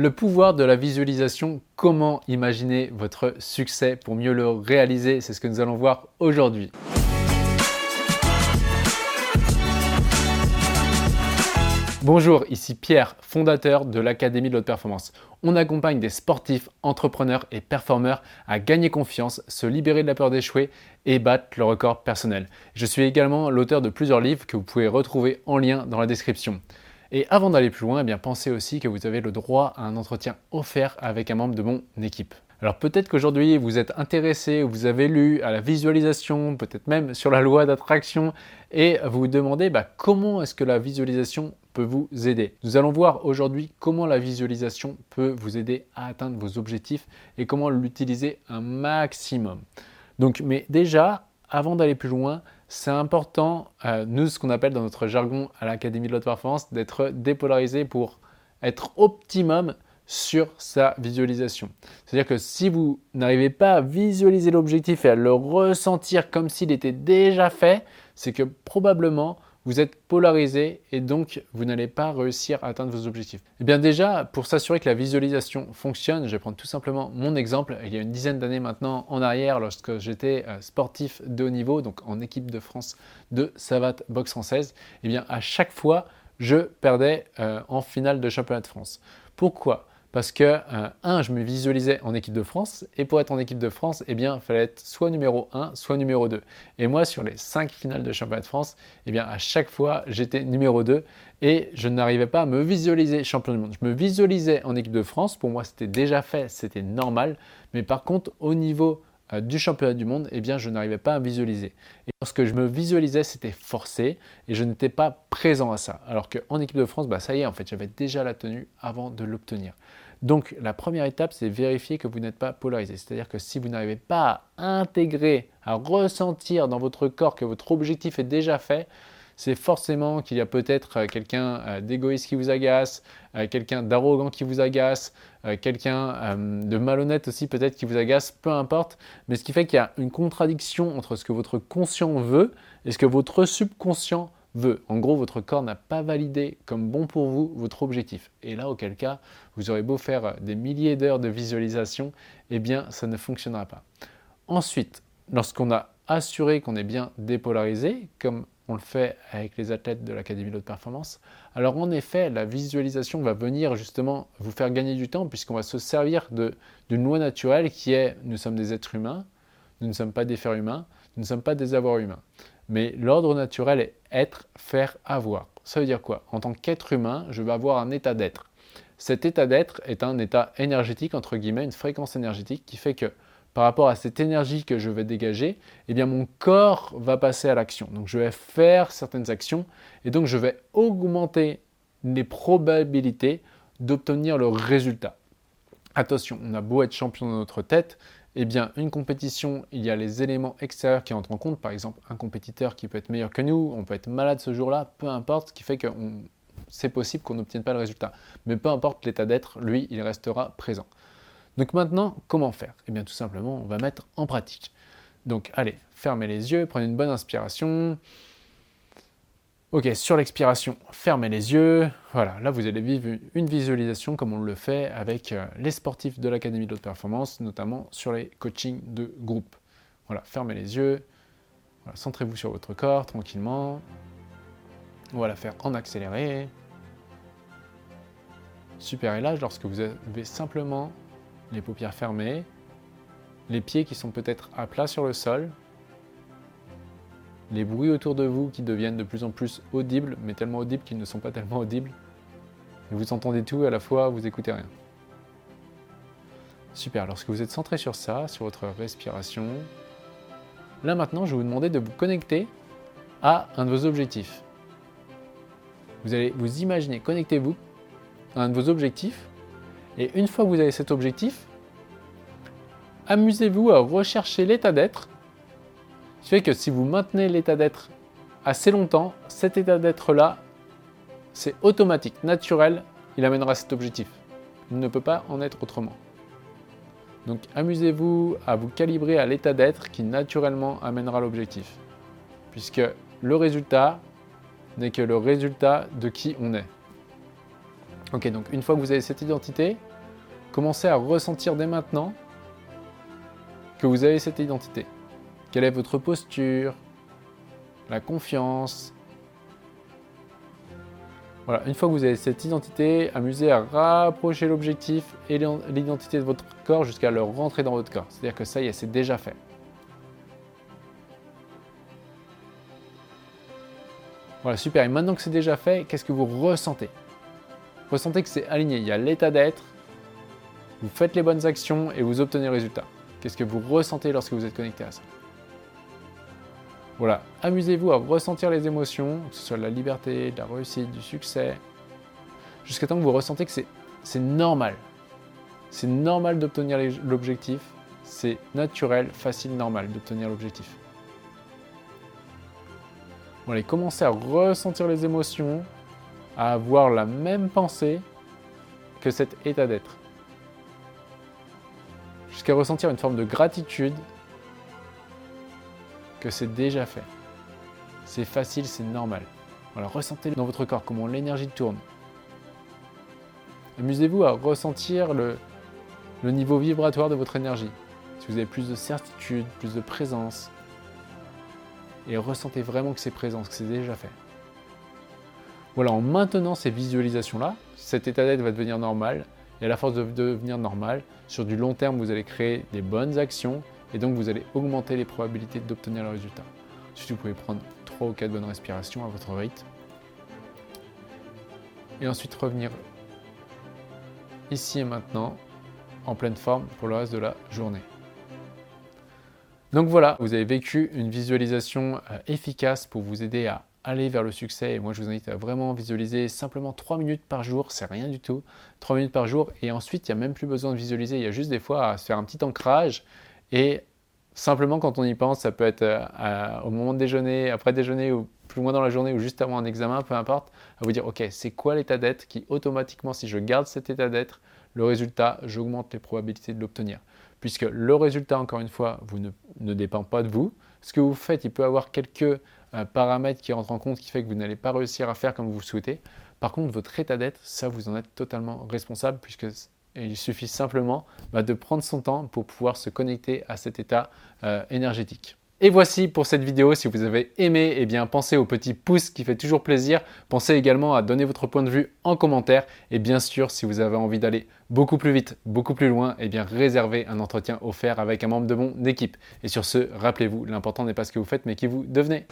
Le pouvoir de la visualisation, comment imaginer votre succès pour mieux le réaliser, c'est ce que nous allons voir aujourd'hui. Bonjour, ici Pierre, fondateur de l'Académie de l'Haute Performance. On accompagne des sportifs, entrepreneurs et performeurs à gagner confiance, se libérer de la peur d'échouer et battre le record personnel. Je suis également l'auteur de plusieurs livres que vous pouvez retrouver en lien dans la description. Et avant d'aller plus loin, eh bien pensez aussi que vous avez le droit à un entretien offert avec un membre de mon équipe. Alors peut-être qu'aujourd'hui vous êtes intéressé ou vous avez lu à la visualisation, peut-être même sur la loi d'attraction, et vous vous demandez bah, comment est-ce que la visualisation peut vous aider? Nous allons voir aujourd'hui comment la visualisation peut vous aider à atteindre vos objectifs et comment l'utiliser un maximum. Donc, mais déjà, avant d'aller plus loin, c'est important, euh, nous, ce qu'on appelle dans notre jargon à l'Académie de l'Haute Performance, d'être dépolarisé pour être optimum sur sa visualisation. C'est-à-dire que si vous n'arrivez pas à visualiser l'objectif et à le ressentir comme s'il était déjà fait, c'est que probablement vous êtes polarisé et donc vous n'allez pas réussir à atteindre vos objectifs. Et eh bien déjà, pour s'assurer que la visualisation fonctionne, je vais prendre tout simplement mon exemple. Il y a une dizaine d'années maintenant en arrière, lorsque j'étais euh, sportif de haut niveau, donc en équipe de France de savate boxe française, et eh bien à chaque fois, je perdais euh, en finale de championnat de France. Pourquoi? Parce que, euh, un, je me visualisais en équipe de France, et pour être en équipe de France, eh bien, il fallait être soit numéro 1, soit numéro 2. Et moi, sur les 5 finales de championnat de France, eh bien, à chaque fois, j'étais numéro 2, et je n'arrivais pas à me visualiser champion du monde. Je me visualisais en équipe de France, pour moi, c'était déjà fait, c'était normal, mais par contre, au niveau du championnat du monde, eh bien, je n'arrivais pas à visualiser. Et lorsque je me visualisais, c'était forcé et je n'étais pas présent à ça. Alors qu'en équipe de France, bah, ça y est, en fait, j'avais déjà la tenue avant de l'obtenir. Donc, la première étape, c'est vérifier que vous n'êtes pas polarisé. C'est-à-dire que si vous n'arrivez pas à intégrer, à ressentir dans votre corps que votre objectif est déjà fait, c'est forcément qu'il y a peut-être euh, quelqu'un euh, d'égoïste qui vous agace, euh, quelqu'un d'arrogant qui vous agace, quelqu'un de malhonnête aussi peut-être qui vous agace, peu importe. Mais ce qui fait qu'il y a une contradiction entre ce que votre conscient veut et ce que votre subconscient veut. En gros, votre corps n'a pas validé comme bon pour vous votre objectif. Et là, auquel cas, vous aurez beau faire des milliers d'heures de visualisation, eh bien, ça ne fonctionnera pas. Ensuite, lorsqu'on a assuré qu'on est bien dépolarisé, comme on le fait avec les athlètes de l'Académie de haute performance. Alors en effet, la visualisation va venir justement vous faire gagner du temps puisqu'on va se servir d'une loi naturelle qui est nous sommes des êtres humains, nous ne sommes pas des fers humains, nous ne sommes pas des avoirs humains. Mais l'ordre naturel est être, faire, avoir. Ça veut dire quoi? En tant qu'être humain, je vais avoir un état d'être. Cet état d'être est un état énergétique, entre guillemets, une fréquence énergétique qui fait que par rapport à cette énergie que je vais dégager, eh mon corps va passer à l'action. Donc je vais faire certaines actions et donc je vais augmenter les probabilités d'obtenir le résultat. Attention, on a beau être champion dans notre tête, eh bien une compétition, il y a les éléments extérieurs qui entrent en compte, par exemple un compétiteur qui peut être meilleur que nous, on peut être malade ce jour-là, peu importe, ce qui fait que c'est possible qu'on n'obtienne pas le résultat. Mais peu importe l'état d'être, lui, il restera présent. Donc maintenant, comment faire? Eh bien tout simplement, on va mettre en pratique. Donc allez, fermez les yeux, prenez une bonne inspiration. Ok, sur l'expiration, fermez les yeux. Voilà, là vous allez vivre une visualisation comme on le fait avec euh, les sportifs de l'Académie de haute performance, notamment sur les coachings de groupe. Voilà, fermez les yeux. Centrez-vous sur votre corps tranquillement. On va la faire en accéléré. Super, et lorsque vous avez simplement les paupières fermées, les pieds qui sont peut-être à plat sur le sol, les bruits autour de vous qui deviennent de plus en plus audibles, mais tellement audibles qu'ils ne sont pas tellement audibles. Et vous entendez tout à la fois, vous écoutez rien. Super, lorsque vous êtes centré sur ça, sur votre respiration, là maintenant je vais vous demander de vous connecter à un de vos objectifs. Vous allez vous imaginer, connectez-vous à un de vos objectifs et une fois que vous avez cet objectif, amusez-vous à rechercher l'état d'être. Ce qui fait que si vous maintenez l'état d'être assez longtemps, cet état d'être-là, c'est automatique, naturel, il amènera cet objectif. Il ne peut pas en être autrement. Donc amusez-vous à vous calibrer à l'état d'être qui naturellement amènera l'objectif. Puisque le résultat n'est que le résultat de qui on est. Ok, donc une fois que vous avez cette identité, commencez à ressentir dès maintenant que vous avez cette identité. Quelle est votre posture, la confiance. Voilà, une fois que vous avez cette identité, amusez à rapprocher l'objectif et l'identité de votre corps jusqu'à le rentrer dans votre corps. C'est-à-dire que ça y est, c'est déjà fait. Voilà, super. Et maintenant que c'est déjà fait, qu'est-ce que vous ressentez? Ressentez que c'est aligné. Il y a l'état d'être, vous faites les bonnes actions et vous obtenez le résultat. Qu'est-ce que vous ressentez lorsque vous êtes connecté à ça Voilà, amusez-vous à ressentir les émotions, que ce soit la liberté, de la réussite, du succès, jusqu'à temps que vous ressentez que c'est normal. C'est normal d'obtenir l'objectif, c'est naturel, facile, normal d'obtenir l'objectif. Voilà, commencez à ressentir les émotions, à avoir la même pensée que cet état d'être jusqu'à ressentir une forme de gratitude que c'est déjà fait. C'est facile, c'est normal. Voilà, ressentez dans votre corps comment l'énergie tourne. Amusez-vous à ressentir le, le niveau vibratoire de votre énergie. Si vous avez plus de certitude, plus de présence, et ressentez vraiment que c'est présent, que c'est déjà fait. Voilà, en maintenant ces visualisations-là, cet état d'être va devenir normal, et à la force de devenir normal, sur du long terme, vous allez créer des bonnes actions et donc vous allez augmenter les probabilités d'obtenir le résultat. Ensuite, vous pouvez prendre 3 ou 4 bonnes respirations à votre rythme. Et ensuite revenir ici et maintenant en pleine forme pour le reste de la journée. Donc voilà, vous avez vécu une visualisation euh, efficace pour vous aider à aller vers le succès. Et moi, je vous invite à vraiment visualiser simplement 3 minutes par jour, c'est rien du tout. 3 minutes par jour. Et ensuite, il n'y a même plus besoin de visualiser. Il y a juste des fois à se faire un petit ancrage. Et simplement, quand on y pense, ça peut être euh, au moment de déjeuner, après déjeuner, ou plus loin dans la journée, ou juste avant un examen, peu importe, à vous dire, OK, c'est quoi l'état d'être qui automatiquement, si je garde cet état d'être, le résultat, j'augmente les probabilités de l'obtenir. Puisque le résultat, encore une fois, vous ne, dépend pas de vous. Ce que vous faites, il peut avoir quelques un paramètre qui rentre en compte qui fait que vous n'allez pas réussir à faire comme vous le souhaitez. Par contre, votre état d'être, ça, vous en êtes totalement responsable puisque il suffit simplement bah, de prendre son temps pour pouvoir se connecter à cet état euh, énergétique. Et voici pour cette vidéo. Si vous avez aimé, eh bien pensez au petit pouce qui fait toujours plaisir. Pensez également à donner votre point de vue en commentaire. Et bien sûr, si vous avez envie d'aller beaucoup plus vite, beaucoup plus loin, eh bien réservez un entretien offert avec un membre de mon équipe. Et sur ce, rappelez-vous, l'important n'est pas ce que vous faites, mais qui vous devenez.